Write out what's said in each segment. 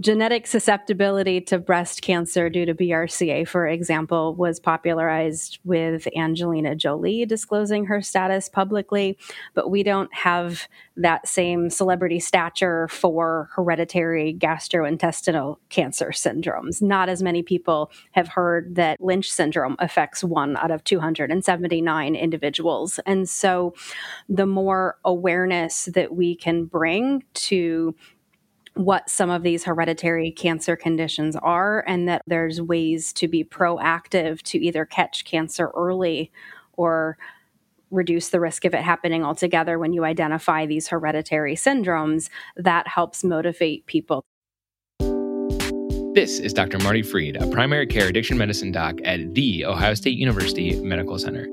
Genetic susceptibility to breast cancer due to BRCA, for example, was popularized with Angelina Jolie disclosing her status publicly, but we don't have that same celebrity stature for hereditary gastrointestinal cancer syndromes. Not as many people have heard that Lynch syndrome affects one out of 279 individuals. And so the more awareness that we can bring to what some of these hereditary cancer conditions are, and that there's ways to be proactive to either catch cancer early or reduce the risk of it happening altogether when you identify these hereditary syndromes, that helps motivate people. This is Dr. Marty Fried, a primary care addiction medicine doc at The Ohio State University Medical Center.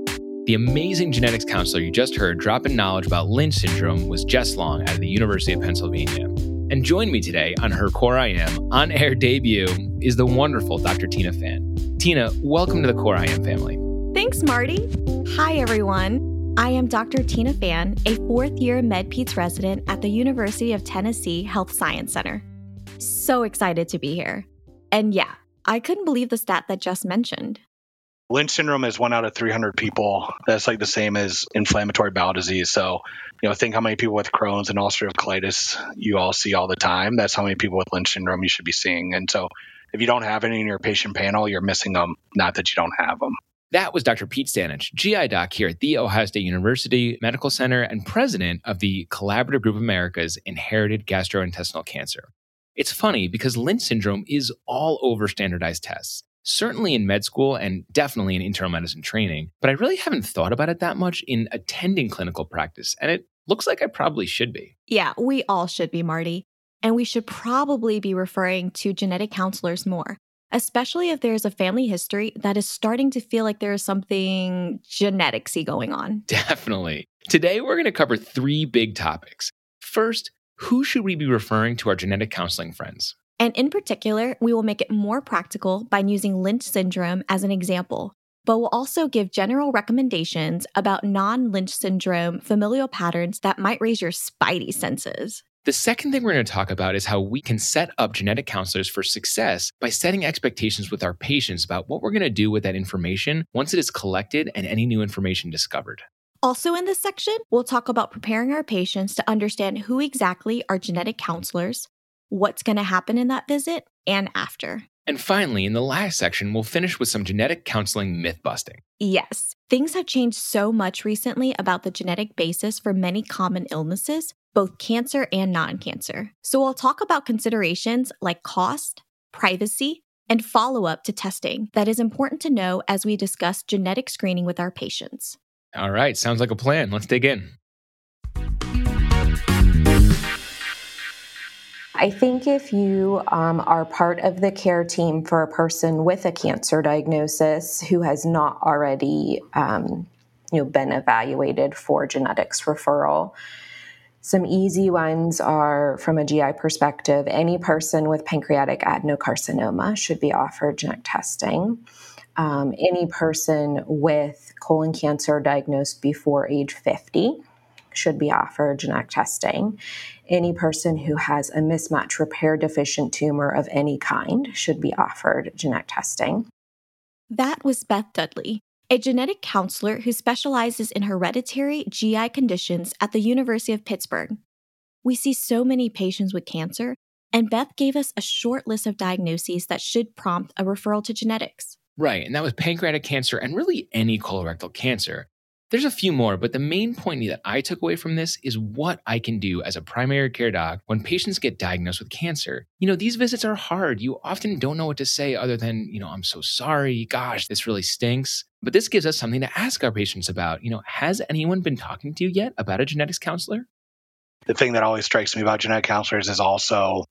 The amazing genetics counselor you just heard drop in knowledge about Lynch syndrome was Jess Long of the University of Pennsylvania. And join me today on her Core IM on air debut is the wonderful Dr. Tina Fan. Tina, welcome to the Core IM family. Thanks, Marty. Hi, everyone. I am Dr. Tina Fan, a fourth year MedPeds resident at the University of Tennessee Health Science Center. So excited to be here. And yeah, I couldn't believe the stat that just mentioned. Lynch syndrome is one out of 300 people. That's like the same as inflammatory bowel disease. So, you know, think how many people with Crohn's and ulcerative colitis you all see all the time. That's how many people with Lynch syndrome you should be seeing. And so, if you don't have any in your patient panel, you're missing them, not that you don't have them. That was Dr. Pete Stanich, GI doc here at The Ohio State University Medical Center and president of the Collaborative Group of America's Inherited Gastrointestinal Cancer. It's funny because Lynch syndrome is all over standardized tests certainly in med school and definitely in internal medicine training, but I really haven't thought about it that much in attending clinical practice. And it looks like I probably should be. Yeah, we all should be, Marty. And we should probably be referring to genetic counselors more, especially if there's a family history that is starting to feel like there is something geneticsy going on. Definitely. Today, we're going to cover three big topics. First, who should we be referring to our genetic counseling friends? And in particular, we will make it more practical by using Lynch syndrome as an example, but we'll also give general recommendations about non Lynch syndrome familial patterns that might raise your spidey senses. The second thing we're going to talk about is how we can set up genetic counselors for success by setting expectations with our patients about what we're going to do with that information once it is collected and any new information discovered. Also, in this section, we'll talk about preparing our patients to understand who exactly are genetic counselors, what's going to happen in that visit, and after. And finally, in the last section, we'll finish with some genetic counseling myth busting. Yes, things have changed so much recently about the genetic basis for many common illnesses, both cancer and non cancer. So we'll talk about considerations like cost, privacy, and follow up to testing that is important to know as we discuss genetic screening with our patients. All right, sounds like a plan. Let's dig in. I think if you um, are part of the care team for a person with a cancer diagnosis who has not already, um, you know, been evaluated for genetics referral, some easy ones are from a GI perspective. Any person with pancreatic adenocarcinoma should be offered genetic testing. Um, any person with colon cancer diagnosed before age 50 should be offered genetic testing. Any person who has a mismatch repair deficient tumor of any kind should be offered genetic testing. That was Beth Dudley, a genetic counselor who specializes in hereditary GI conditions at the University of Pittsburgh. We see so many patients with cancer, and Beth gave us a short list of diagnoses that should prompt a referral to genetics. Right, and that was pancreatic cancer and really any colorectal cancer. There's a few more, but the main point that I took away from this is what I can do as a primary care doc when patients get diagnosed with cancer. You know, these visits are hard. You often don't know what to say other than, you know, I'm so sorry. Gosh, this really stinks. But this gives us something to ask our patients about. You know, has anyone been talking to you yet about a genetics counselor? The thing that always strikes me about genetic counselors is also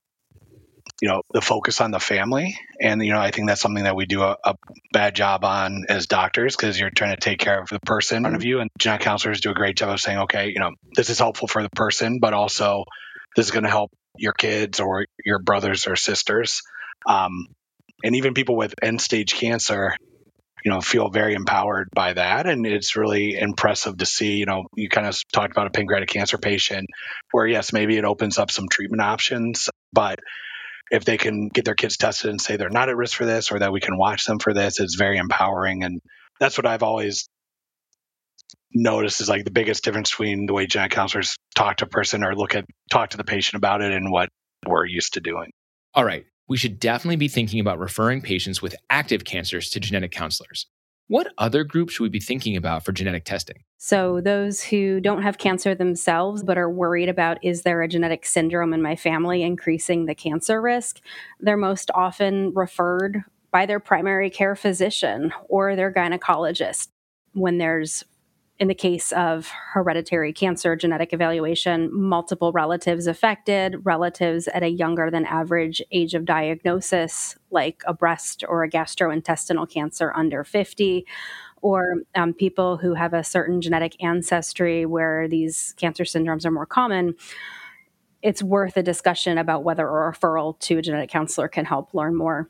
you know the focus on the family. And you know i think that's something that we do a, a bad job on as doctors because you're trying to take care of the person in front of you. And genetic counselors do a great job of saying okay you know this is helpful for the person but also this is going to help your kids or your brothers or sisters. Um, and even people with end stage cancer you know feel very empowered by that. And it's really impressive to see you know you kind of talked about a pancreatic cancer patient where yes maybe it opens up some treatment options but if they can get their kids tested and say they're not at risk for this or that we can watch them for this, it's very empowering. And that's what I've always noticed is like the biggest difference between the way genetic counselors talk to a person or look at talk to the patient about it and what we're used to doing. All right. We should definitely be thinking about referring patients with active cancers to genetic counselors. What other groups should we be thinking about for genetic testing? So, those who don't have cancer themselves but are worried about is there a genetic syndrome in my family increasing the cancer risk, they're most often referred by their primary care physician or their gynecologist when there's in the case of hereditary cancer genetic evaluation, multiple relatives affected, relatives at a younger than average age of diagnosis, like a breast or a gastrointestinal cancer under 50, or um, people who have a certain genetic ancestry where these cancer syndromes are more common. It's worth a discussion about whether a referral to a genetic counselor can help learn more.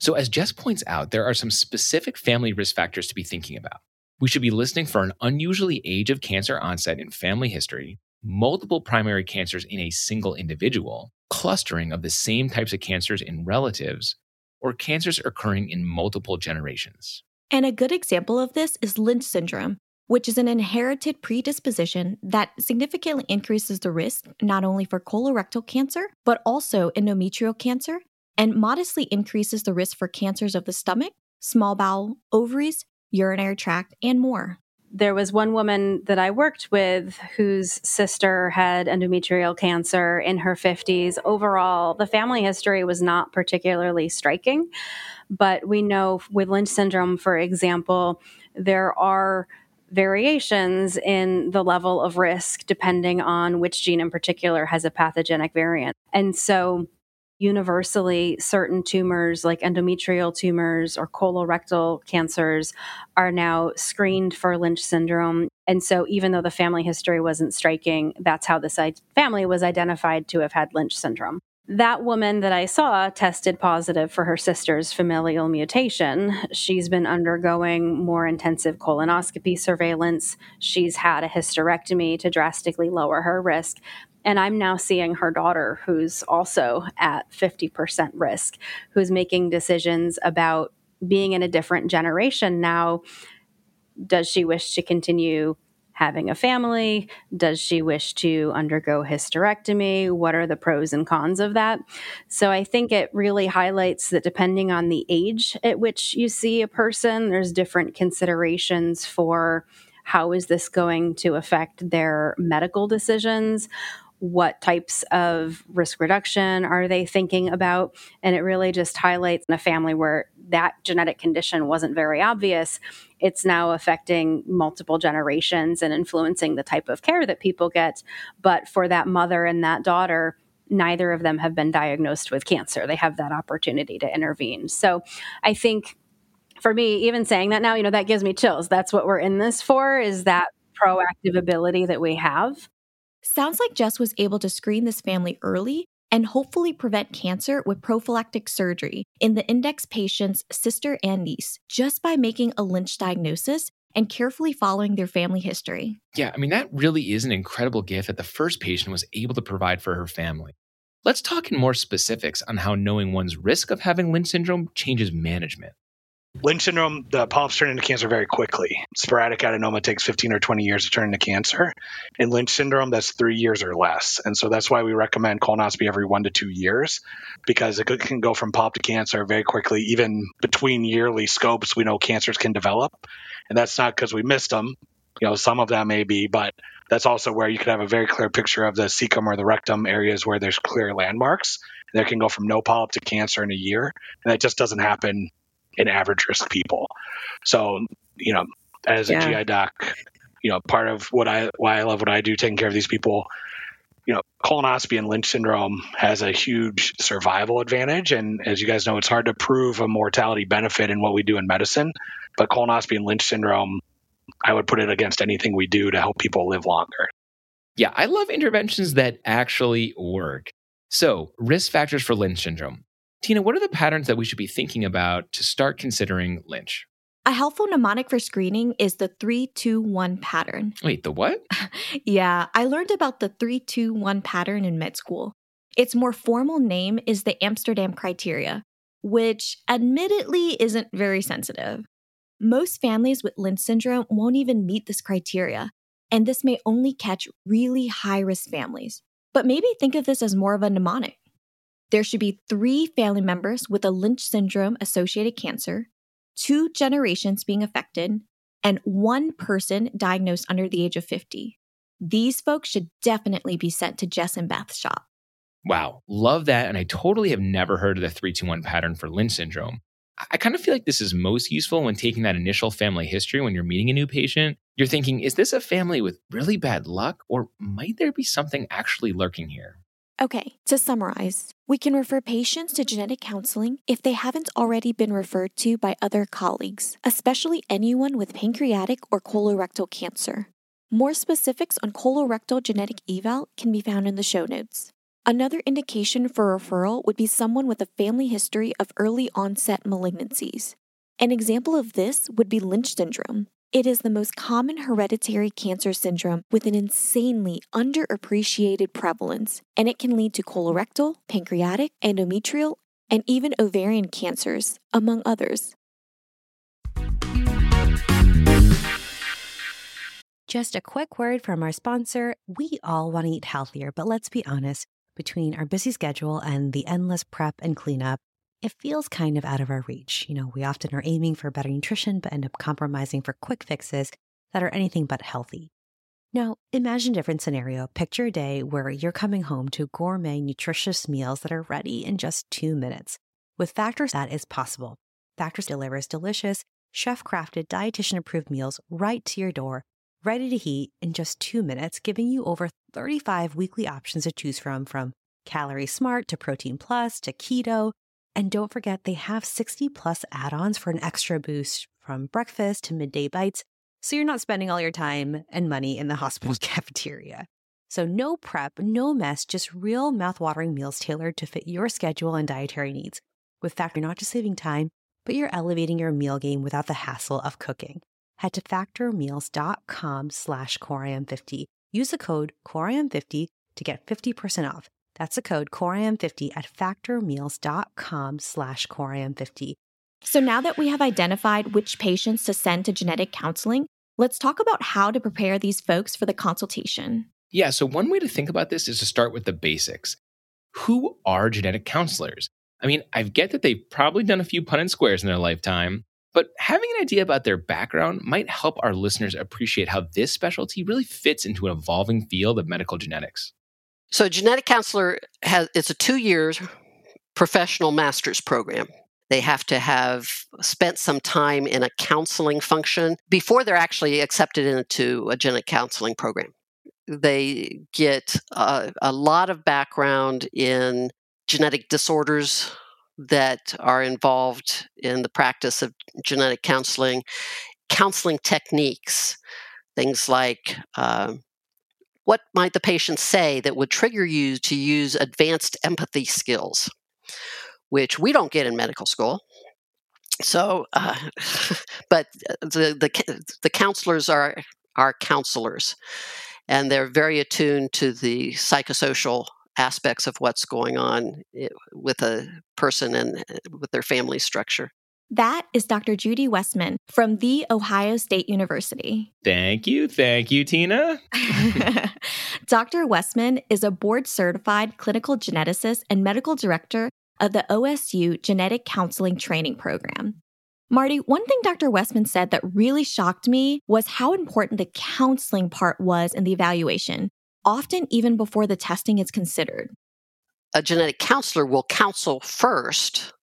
So, as Jess points out, there are some specific family risk factors to be thinking about. We should be listening for an unusually age of cancer onset in family history, multiple primary cancers in a single individual, clustering of the same types of cancers in relatives, or cancers occurring in multiple generations. And a good example of this is Lynch syndrome, which is an inherited predisposition that significantly increases the risk not only for colorectal cancer, but also endometrial cancer, and modestly increases the risk for cancers of the stomach, small bowel, ovaries, urinary tract, and more. There was one woman that I worked with whose sister had endometrial cancer in her 50s. Overall, the family history was not particularly striking, but we know with Lynch syndrome, for example, there are variations in the level of risk depending on which gene in particular has a pathogenic variant. And so universally certain tumors like endometrial tumors or colorectal cancers are now screened for Lynch syndrome. And so, even though the family history wasn't striking, that's how this family was identified to have had Lynch syndrome. That woman that I saw tested positive for her sister's familial mutation. She's been undergoing more intensive colonoscopy surveillance. She's had a hysterectomy to drastically lower her risk. And I'm now seeing her daughter, who's also at 50% risk, who's making decisions about being in a different generation now. Does she wish to continue having a family? Does she wish to undergo hysterectomy? What are the pros and cons of that? So I think it really highlights that depending on the age at which you see a person, there's different considerations for how is this going to affect their medical decisions what types of risk reduction are they thinking about and it really just highlights in a family where that genetic condition wasn't very obvious it's now affecting multiple generations and influencing the type of care that people get. But for that mother and that daughter neither of them have been diagnosed with cancer. They have that opportunity to intervene. So i think for me even saying that now you know that gives me chills. That's what we're in this for is that proactive ability that we have. Sounds like Jess was able to screen this family early and hopefully prevent cancer with prophylactic surgery in the index patient's sister and niece just by making a Lynch diagnosis and carefully following their family history. Yeah, I mean, that really is an incredible gift that the first patient was able to provide for her family. Let's talk in more specifics on how knowing one's risk of having Lynch syndrome changes management. Lynch syndrome, the polyps turn into cancer very quickly. Sporadic adenoma takes 15 or 20 years to turn into cancer. In Lynch syndrome, that's three years or less. And so that's why we recommend colonoscopy every one to two years because it can go from polyp to cancer very quickly. Even between yearly scopes, we know cancers can develop. And that's not because we missed them. You know, some of them may be, but that's also where you could have a very clear picture of the cecum or the rectum areas where there's clear landmarks. And they can go from no polyp to cancer in a year. And that just doesn't happen in average risk people. So, you know, as a yeah. GI doc, you know, part of what I why I love what I do, taking care of these people, you know, colonoscopy and Lynch syndrome has a huge survival advantage. And as you guys know, it's hard to prove a mortality benefit in what we do in medicine. But colonoscopy and Lynch syndrome, I would put it against anything we do to help people live longer. Yeah, I love interventions that actually work. So, risk factors for Lynch syndrome. Tina, what are the patterns that we should be thinking about to start considering Lynch? A helpful mnemonic for screening is the 321 pattern. Wait, the what? yeah, I learned about the 321 pattern in med school. Its more formal name is the Amsterdam criteria, which admittedly isn't very sensitive. Most families with Lynch syndrome won't even meet this criteria, and this may only catch really high risk families. But maybe think of this as more of a mnemonic. There should be three family members with a Lynch syndrome associated cancer, two generations being affected, and one person diagnosed under the age of 50. These folks should definitely be sent to Jess and Beth's shop. Wow, love that. And I totally have never heard of the 321 pattern for Lynch syndrome. I kind of feel like this is most useful when taking that initial family history when you're meeting a new patient. You're thinking, is this a family with really bad luck, or might there be something actually lurking here? Okay, to summarize, we can refer patients to genetic counseling if they haven't already been referred to by other colleagues, especially anyone with pancreatic or colorectal cancer. More specifics on colorectal genetic eval can be found in the show notes. Another indication for referral would be someone with a family history of early onset malignancies. An example of this would be Lynch syndrome. It is the most common hereditary cancer syndrome with an insanely underappreciated prevalence, and it can lead to colorectal, pancreatic, endometrial, and even ovarian cancers, among others. Just a quick word from our sponsor. We all want to eat healthier, but let's be honest between our busy schedule and the endless prep and cleanup, it feels kind of out of our reach. You know, we often are aiming for better nutrition, but end up compromising for quick fixes that are anything but healthy. Now, imagine a different scenario. Picture a day where you're coming home to gourmet, nutritious meals that are ready in just two minutes. With Factors, that is possible. Factors delivers delicious, chef crafted, dietitian approved meals right to your door ready to heat in just two minutes, giving you over 35 weekly options to choose from, from Calorie Smart to Protein Plus to Keto. And don't forget, they have 60 plus add ons for an extra boost from breakfast to midday bites, so you're not spending all your time and money in the hospital's cafeteria. So, no prep, no mess, just real mouthwatering meals tailored to fit your schedule and dietary needs. With Factor, you're not just saving time, but you're elevating your meal game without the hassle of cooking head to factormeals.com slash coriam50. Use the code coriam50 to get 50% off. That's the code coriam50 at factormeals.com slash coriam50. So now that we have identified which patients to send to genetic counseling, let's talk about how to prepare these folks for the consultation. Yeah, so one way to think about this is to start with the basics. Who are genetic counselors? I mean, I get that they've probably done a few Punnett squares in their lifetime, but having an idea about their background might help our listeners appreciate how this specialty really fits into an evolving field of medical genetics. So, a genetic counselor has it's a two year professional master's program. They have to have spent some time in a counseling function before they're actually accepted into a genetic counseling program. They get a, a lot of background in genetic disorders that are involved in the practice of genetic counseling, counseling techniques, things like uh, what might the patient say that would trigger you to use advanced empathy skills, which we don't get in medical school. So, uh, but the, the the counselors are are counselors, and they're very attuned to the psychosocial aspects of what's going on eh, with a person and eh, with their family structure. That is Dr. Judy Westman from The Ohio State University. Thank you. Thank you, Tina. Dr. Westman is a board certified clinical geneticist and medical director of the OSU Genetic Counseling Training Program. Marty, one thing Dr. Westman said that really shocked me was how important the counseling part was in the evaluation often even before the testing is considered. A genetic counselor will counsel first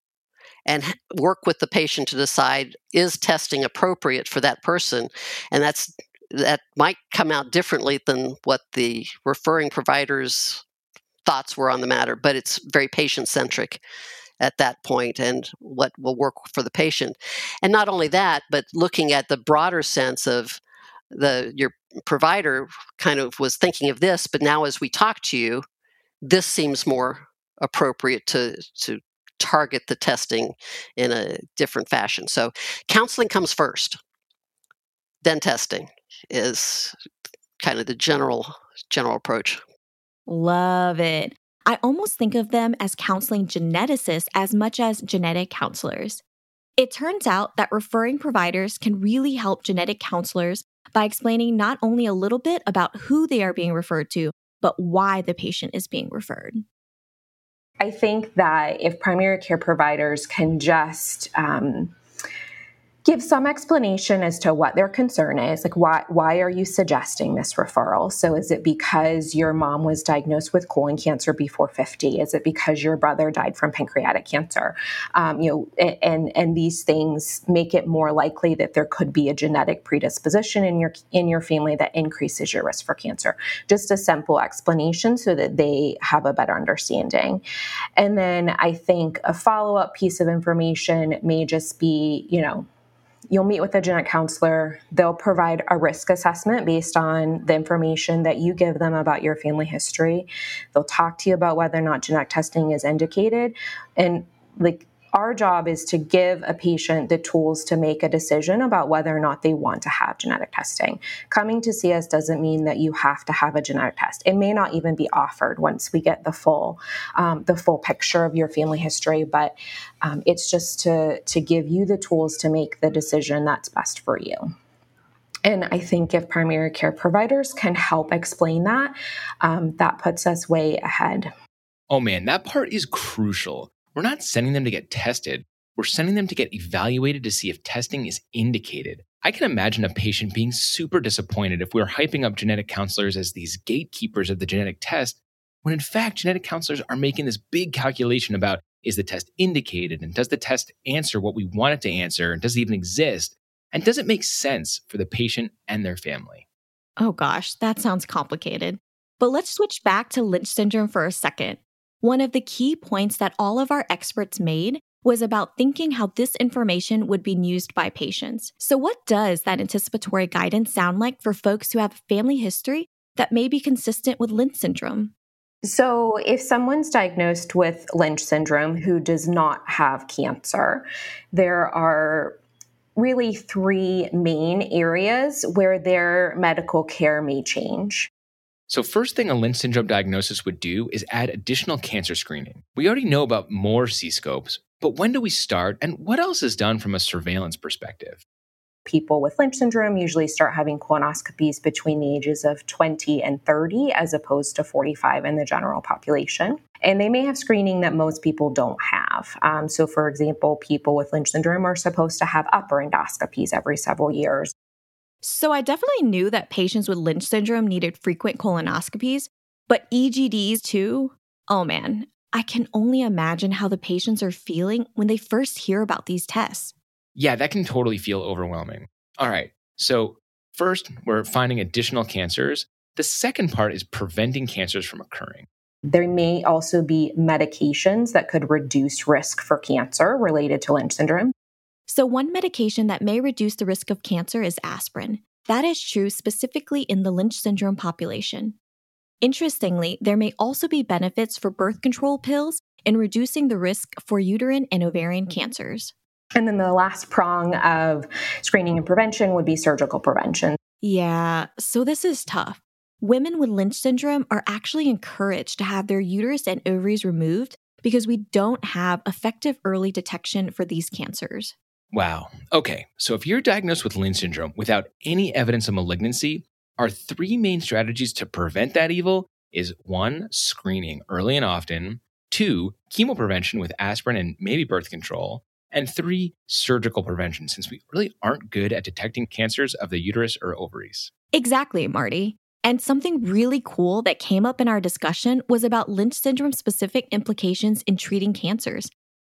and work with the patient to decide is testing appropriate for that person? And that's that might come out differently than what the referring provider's thoughts were on the matter but it's very patient centric at that point and what will work for the patient. And not only that but looking at the broader sense of the your provider kind of was thinking of this, but now as we talk to you, this seems more appropriate to to target the testing in a different fashion. So counseling comes first, then testing is kind of the general general approach. Love it. I almost think of them as counseling geneticists as much as genetic counselors. It turns out that referring providers can really help genetic counselors by explaining not only a little bit about who they are being referred to, but why the patient is being referred. I think that if primary care providers can just um, give some explanation as to what their concern is like why why are you suggesting this referral? So is it because your mom was diagnosed with colon cancer before 50 is it because your brother died from pancreatic cancer? Um, you know and and these things make it more likely that there could be a genetic predisposition in your in your family that increases your risk for cancer. Just a simple explanation so that they have a better understanding. And then i think a follow-up piece of information may just be you know You'll meet with a genetic counselor. They'll provide a risk assessment based on the information that you give them about your family history. They'll talk to you about whether or not genetic testing is indicated. And like our job is to give a patient the tools to make a decision about whether or not they want to have genetic testing. Coming to see us doesn't mean that you have to have a genetic test. It may not even be offered once we get the full um, the full picture of your family history, but um, it's just to to give you the tools to make the decision that's best for you. And I think if primary care providers can help explain that, um, that puts us way ahead. Oh man, that part is crucial. We're not sending them to get tested. We're sending them to get evaluated to see if testing is indicated. I can imagine a patient being super disappointed if we're hyping up genetic counselors as these gatekeepers of the genetic test, when in fact, genetic counselors are making this big calculation about is the test indicated and does the test answer what we want it to answer and does it even exist? And does it make sense for the patient and their family? Oh gosh, that sounds complicated. But let's switch back to Lynch syndrome for a second. One of the key points that all of our experts made was about thinking how this information would be used by patients. So, what does that anticipatory guidance sound like for folks who have a family history that may be consistent with Lynch syndrome? So, if someone's diagnosed with Lynch syndrome who does not have cancer, there are really three main areas where their medical care may change. So, first thing a Lynch syndrome diagnosis would do is add additional cancer screening. We already know about more C scopes, but when do we start and what else is done from a surveillance perspective? People with Lynch syndrome usually start having colonoscopies between the ages of 20 and 30, as opposed to 45 in the general population. And they may have screening that most people don't have. Um, so, for example, people with Lynch syndrome are supposed to have upper endoscopies every several years. So I definitely knew that patients with Lynch syndrome needed frequent colonoscopies, but EGDs too? Oh man, I can only imagine how the patients are feeling when they first hear about these tests. Yeah, that can totally feel overwhelming. All right, so first, we're finding additional cancers. The second part is preventing cancers from occurring. There may also be medications that could reduce risk for cancer related to Lynch syndrome. So, one medication that may reduce the risk of cancer is aspirin. That is true specifically in the Lynch syndrome population. Interestingly, there may also be benefits for birth control pills in reducing the risk for uterine and ovarian mm-hmm. cancers. And then the last prong of screening and prevention would be surgical prevention. Yeah, so this is tough. Women with Lynch syndrome are actually encouraged to have their uterus and ovaries removed because we don't have effective early detection for these cancers. Wow. Okay. So if you're diagnosed with Lynch syndrome without any evidence of malignancy, our three main strategies to prevent that evil is one, screening early and often, two, chemoprevention with aspirin and maybe birth control, and three, surgical prevention, since we really aren't good at detecting cancers of the uterus or ovaries. Exactly, Marty. And something really cool that came up in our discussion was about Lynch syndrome specific implications in treating cancers.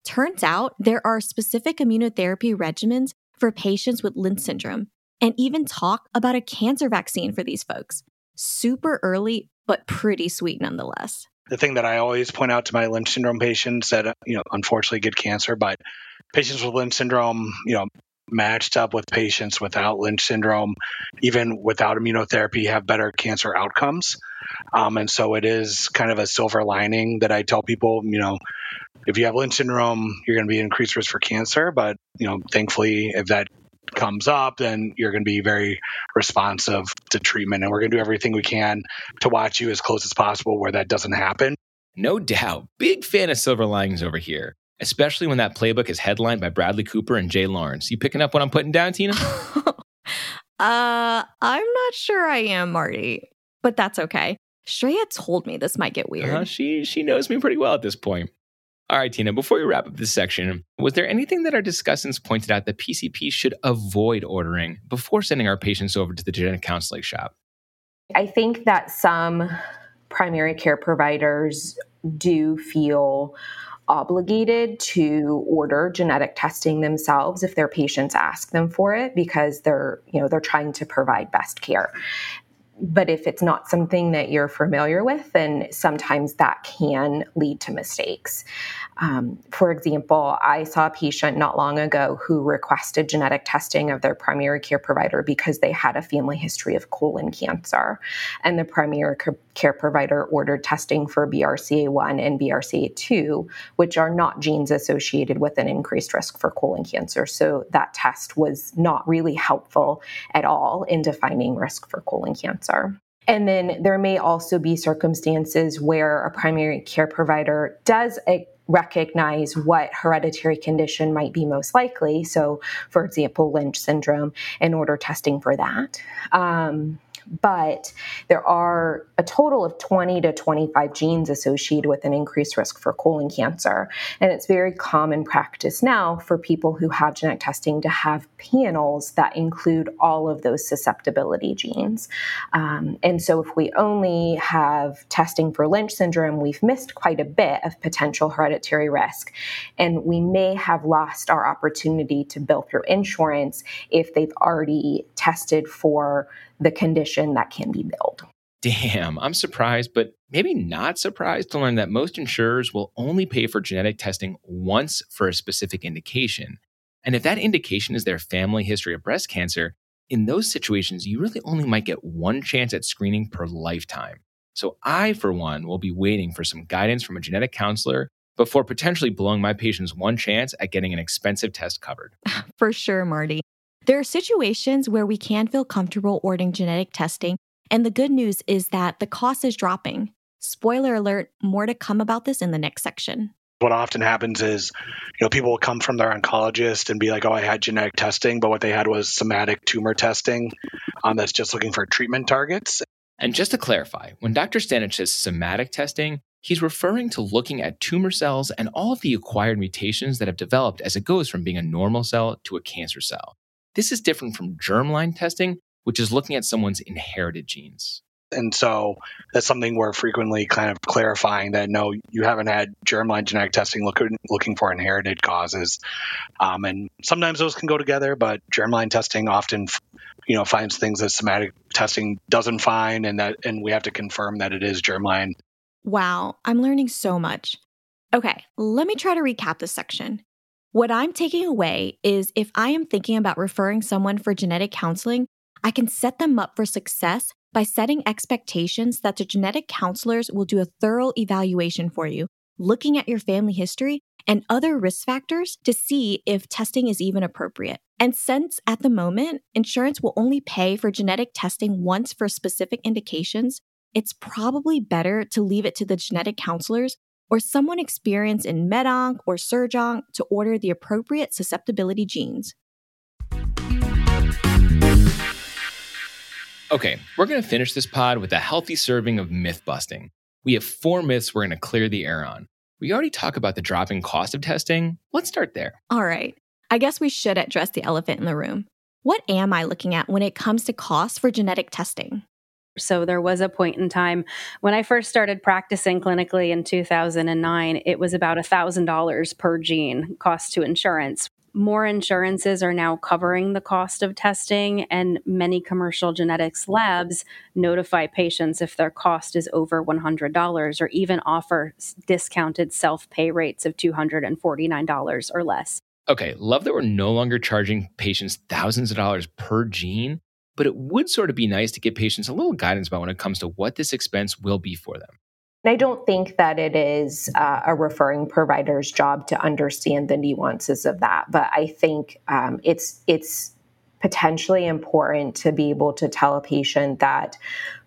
Turns out there are specific immunotherapy regimens for patients with Lynch syndrome, and even talk about a cancer vaccine for these folks. Super early, but pretty sweet nonetheless. The thing that I always point out to my Lynch syndrome patients that, you know, unfortunately get cancer, but patients with Lynch syndrome, you know, matched up with patients without Lynch syndrome, even without immunotherapy, have better cancer outcomes. Um, and so it is kind of a silver lining that I tell people, you know, if you have Lynch syndrome, you're going to be increased risk for cancer. But you know, thankfully, if that comes up, then you're going to be very responsive to treatment, and we're going to do everything we can to watch you as close as possible where that doesn't happen. No doubt. Big fan of silver linings over here, especially when that playbook is headlined by Bradley Cooper and Jay Lawrence. You picking up what I'm putting down, Tina? uh, I'm not sure I am, Marty, but that's okay. Shreya told me this might get weird. Uh, she she knows me pretty well at this point. All right, Tina, before we wrap up this section, was there anything that our discussants pointed out that PCP should avoid ordering before sending our patients over to the genetic counseling shop? I think that some primary care providers do feel obligated to order genetic testing themselves if their patients ask them for it because they're you know they're trying to provide best care but if it's not something that you're familiar with, then sometimes that can lead to mistakes. Um, for example, I saw a patient not long ago who requested genetic testing of their primary care provider because they had a family history of colon cancer. And the primary care provider ordered testing for BRCA1 and BRCA2, which are not genes associated with an increased risk for colon cancer. So that test was not really helpful at all in defining risk for colon cancer. And then there may also be circumstances where a primary care provider does a recognize what hereditary condition might be most likely. So, for example, Lynch syndrome, and order testing for that. Um, but there are a total of 20 to 25 genes associated with an increased risk for colon cancer. And it's very common practice now for people who have genetic testing to have panels that include all of those susceptibility genes. Um, and so if we only have testing for Lynch syndrome, we've missed quite a bit of potential hereditary risk. And we may have lost our opportunity to bill through insurance if they've already tested for the condition that can be billed. Damn, I'm surprised, but maybe not surprised to learn that most insurers will only pay for genetic testing once for a specific indication. And if that indication is their family history of breast cancer, in those situations, you really only might get one chance at screening per lifetime. So I, for one, will be waiting for some guidance from a genetic counselor before potentially blowing my patients one chance at getting an expensive test covered. For sure, Marty. There are situations where we can feel comfortable ordering genetic testing, and the good news is that the cost is dropping. Spoiler alert, more to come about this in the next section. What often happens is, you know, people will come from their oncologist and be like, "Oh, I had genetic testing," but what they had was somatic tumor testing, um, that's just looking for treatment targets. And just to clarify, when Dr. Stanich says somatic testing, he's referring to looking at tumor cells and all of the acquired mutations that have developed as it goes from being a normal cell to a cancer cell. This is different from germline testing, which is looking at someone's inherited genes. And so that's something we're frequently kind of clarifying that no, you haven't had germline genetic testing looking looking for inherited causes, um, and sometimes those can go together. But germline testing often, you know, finds things that somatic testing doesn't find, and that and we have to confirm that it is germline. Wow, I'm learning so much. Okay, let me try to recap this section. What I'm taking away is if I am thinking about referring someone for genetic counseling, I can set them up for success by setting expectations that the genetic counselors will do a thorough evaluation for you, looking at your family history and other risk factors to see if testing is even appropriate. And since at the moment, insurance will only pay for genetic testing once for specific indications, it's probably better to leave it to the genetic counselors or someone experienced in MedOnc or SurgOnc to order the appropriate susceptibility genes. Okay, we're going to finish this pod with a healthy serving of myth busting. We have four myths we're going to clear the air on. We already talked about the dropping cost of testing. Let's start there. All right. I guess we should address the elephant in the room. What am I looking at when it comes to costs for genetic testing? So there was a point in time when I first started practicing clinically in 2009, it was about $1,000 per gene cost to insurance. More insurances are now covering the cost of testing, and many commercial genetics labs notify patients if their cost is over $100 or even offer discounted self pay rates of $249 or less. Okay, love that we're no longer charging patients thousands of dollars per gene but it would sort of be nice to give patients a little guidance about when it comes to what this expense will be for them. I don't think that it is uh, a referring provider's job to understand the nuances of that, but I think um, it's it's potentially important to be able to tell a patient that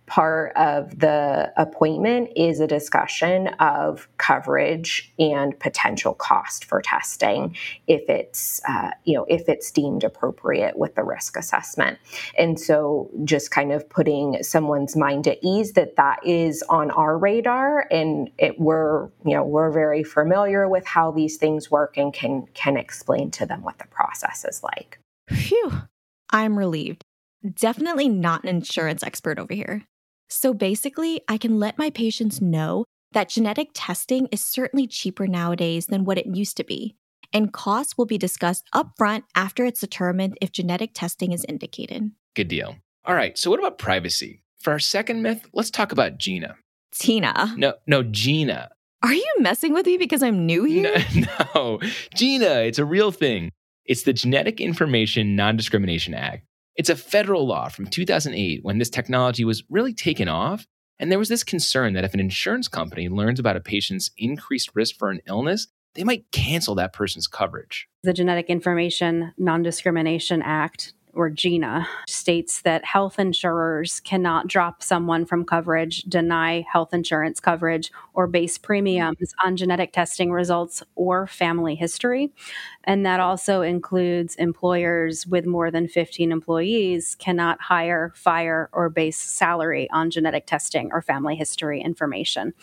part of the appointment is a discussion of coverage and potential cost for testing if it's uh, you know if it's deemed appropriate with the risk assessment. And so just kind of putting someone's mind at ease that that is on our radar and it, we're you know we're very familiar with how these things work and can can explain to them what the process is like. Phew. I'm relieved. Definitely not an insurance expert over here so basically, I can let my patients know that genetic testing is certainly cheaper nowadays than what it used to be, and costs will be discussed upfront after it's determined if genetic testing is indicated. Good deal. All right, so what about privacy? For our second myth, let's talk about Gina. Tina. No, no, Gina. Are you messing with me because I'm new here? No, no. Gina, it's a real thing. It's the Genetic Information Non Discrimination Act. It's a federal law from 2008 when this technology was really taken off. And there was this concern that if an insurance company learns about a patient's increased risk for an illness, they might cancel that person's coverage. The Genetic Information Non Discrimination Act or GINA, states that health insurers cannot drop someone from coverage, deny health insurance coverage, or base premiums on genetic testing results or family history. And that also includes employers with more than 15 employees cannot hire, fire, or base salary on genetic testing or family history information.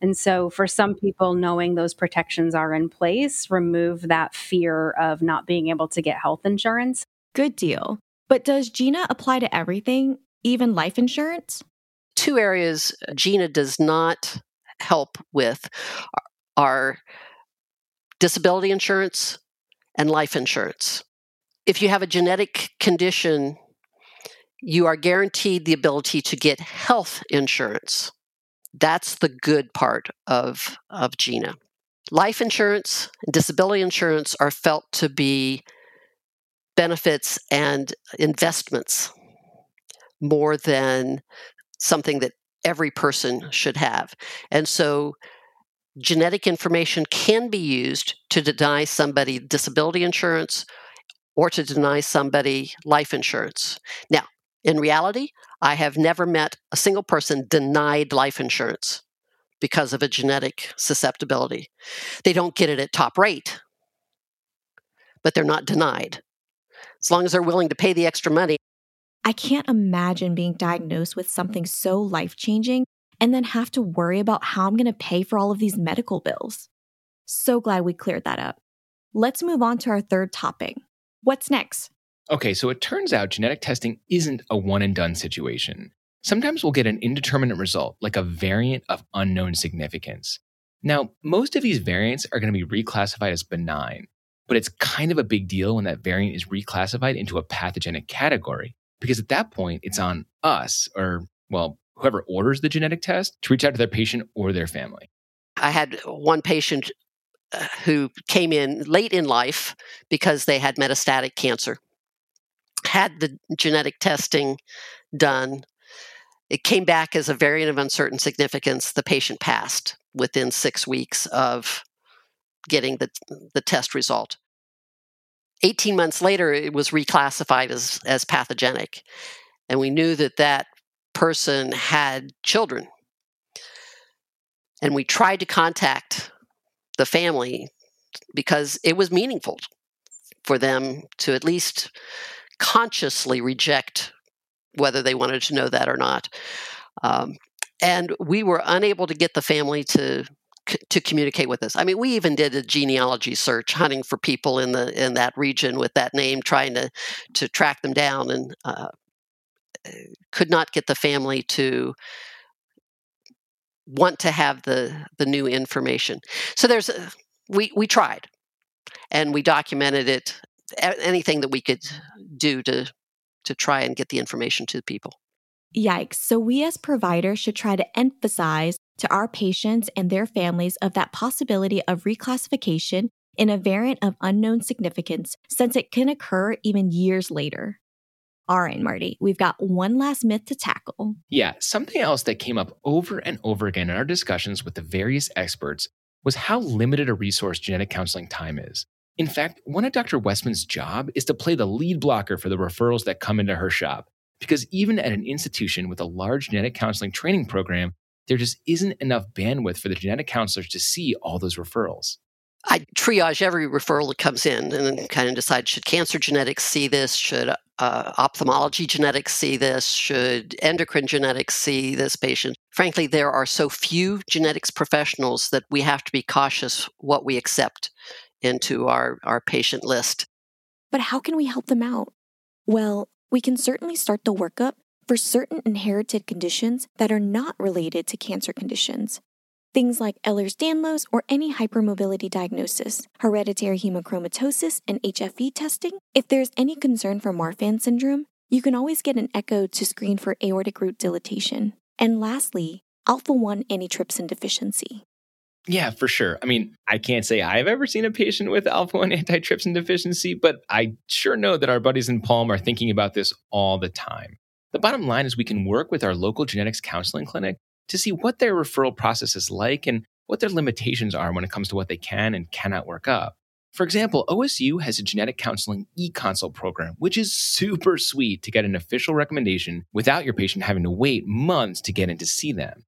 And so, for some people, knowing those protections are in place remove that fear of not being able to get health insurance Good deal. But does GINA apply to everything, even life insurance? Two areas uh, GINA does not help with are disability insurance and life insurance. If you have a genetic condition, you are guaranteed the ability to get health insurance. That's the good part of, of GINA. Life insurance and disability insurance are felt to be benefits and investments more than something that every person should have. And so genetic information can be used to deny somebody disability insurance or to deny somebody life insurance. Now, in reality, I have never met a single person denied life insurance because of a genetic susceptibility. They don't get it at top rate, but they're not denied as long as they're willing to pay the extra money. I can't imagine being diagnosed with something so life changing and then have to worry about how I'm going to pay for all of these medical bills. So glad we cleared that up. Let's move on to our third topic. What's next? Okay, so it turns out genetic testing isn't a one and done situation. Sometimes we'll get an indeterminate result, like a variant of unknown significance. Now, most of these variants are going to be reclassified as benign, but it's kind of a big deal when that variant is reclassified into a pathogenic category, because at that point, it's on us, or, well, whoever orders the genetic test, to reach out to their patient or their family. I had one patient uh, who came in late in life because they had metastatic cancer, had the genetic testing done. It came back as a variant of uncertain significance. The patient passed within six weeks of getting the, the test result. 18 months later, it was reclassified as, as pathogenic. And we knew that that person had children. And we tried to contact the family because it was meaningful for them to at least consciously reject whether they wanted to know that or not. Um, and we were unable to get the family to to communicate with us. I mean, we even did a genealogy search, hunting for people in the in that region with that name, trying to to track them down, and uh, could not get the family to want to have the the new information. So there's a, we we tried, and we documented it. Anything that we could do to to try and get the information to the people. Yikes. So, we as providers should try to emphasize to our patients and their families of that possibility of reclassification in a variant of unknown significance since it can occur even years later. All right, Marty, we've got one last myth to tackle. Yeah, something else that came up over and over again in our discussions with the various experts was how limited a resource genetic counseling time is. In fact, one of Dr. Westman's job is to play the lead blocker for the referrals that come into her shop Because even at an institution with a large genetic counseling training program, there just isn't enough bandwidth for the genetic counselors to see all those referrals. I triage every referral that comes in and then kind of decide should cancer genetics see this? Should uh, ophthalmology genetics see this? Should endocrine genetics see this patient? Frankly, there are so few genetics professionals that we have to be cautious what we accept into our, our patient list. But how can we help them out? Well, we can certainly start the workup for certain inherited conditions that are not related to cancer conditions. Things like Ehlers Danlos or any hypermobility diagnosis, hereditary hemochromatosis, and HFE testing. If there's any concern for Marfan syndrome, you can always get an echo to screen for aortic root dilatation. And lastly, alpha 1 antitrypsin deficiency. Yeah, for sure. I mean, I can't say I've ever seen a patient with alpha 1 antitrypsin deficiency, but I sure know that our buddies in Pulm are thinking about this all the time. The bottom line is we can work with our local genetics counseling clinic to see what their referral process is like and what their limitations are when it comes to what they can and cannot work up. For example, OSU has a genetic counseling e consult program, which is super sweet to get an official recommendation without your patient having to wait months to get in to see them.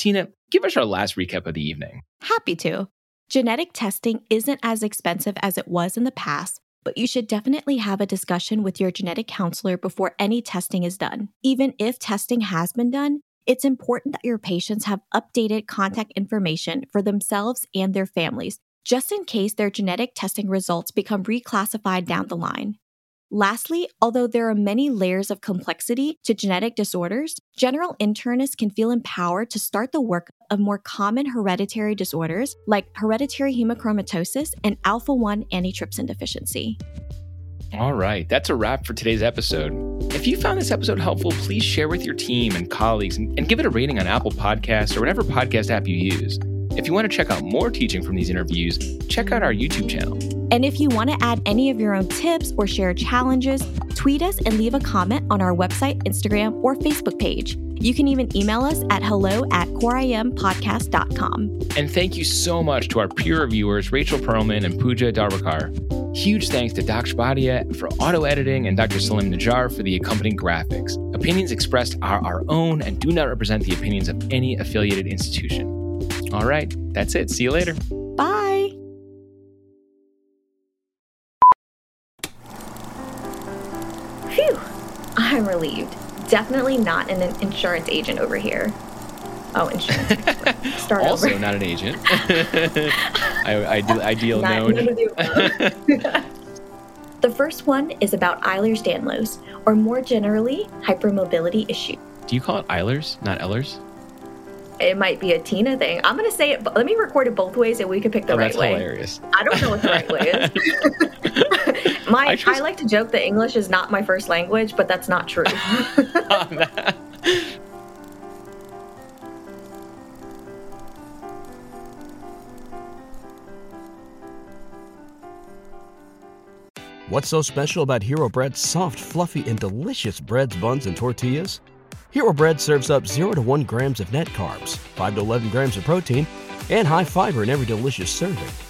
Tina, give us our last recap of the evening. Happy to. Genetic testing isn't as expensive as it was in the past, but you should definitely have a discussion with your genetic counselor before any testing is done. Even if testing has been done, it's important that your patients have updated contact information for themselves and their families, just in case their genetic testing results become reclassified down the line. Lastly, although there are many layers of complexity to genetic disorders, general internists can feel empowered to start the work of more common hereditary disorders like hereditary hemochromatosis and alpha 1 antitrypsin deficiency. All right, that's a wrap for today's episode. If you found this episode helpful, please share with your team and colleagues and, and give it a rating on Apple Podcasts or whatever podcast app you use. If you want to check out more teaching from these interviews, check out our YouTube channel. And if you want to add any of your own tips or share challenges, tweet us and leave a comment on our website, Instagram, or Facebook page. You can even email us at hello at coreimpodcast.com. And thank you so much to our peer reviewers, Rachel Perlman and Pooja Darwakar. Huge thanks to Dr. Shabadia for auto editing and Dr. Salim Najjar for the accompanying graphics. Opinions expressed are our own and do not represent the opinions of any affiliated institution. All right, that's it. See you later. I'm relieved. Definitely not an insurance agent over here. Oh, insurance. Start also over. not an agent. I, I, ideal not, known. the first one is about Ehlers-Danlos, or more generally, hypermobility issue. Do you call it Eilers, not Ellers? It might be a Tina thing. I'm gonna say it. Let me record it both ways, and we can pick the oh, right that's way. Hilarious. I don't know what the right way is. my, I, just... I like to joke that English is not my first language, but that's not true. What's so special about Hero Bread's soft, fluffy, and delicious breads, buns, and tortillas? Hero Bread serves up 0 to 1 grams of net carbs, 5 to 11 grams of protein, and high fiber in every delicious serving.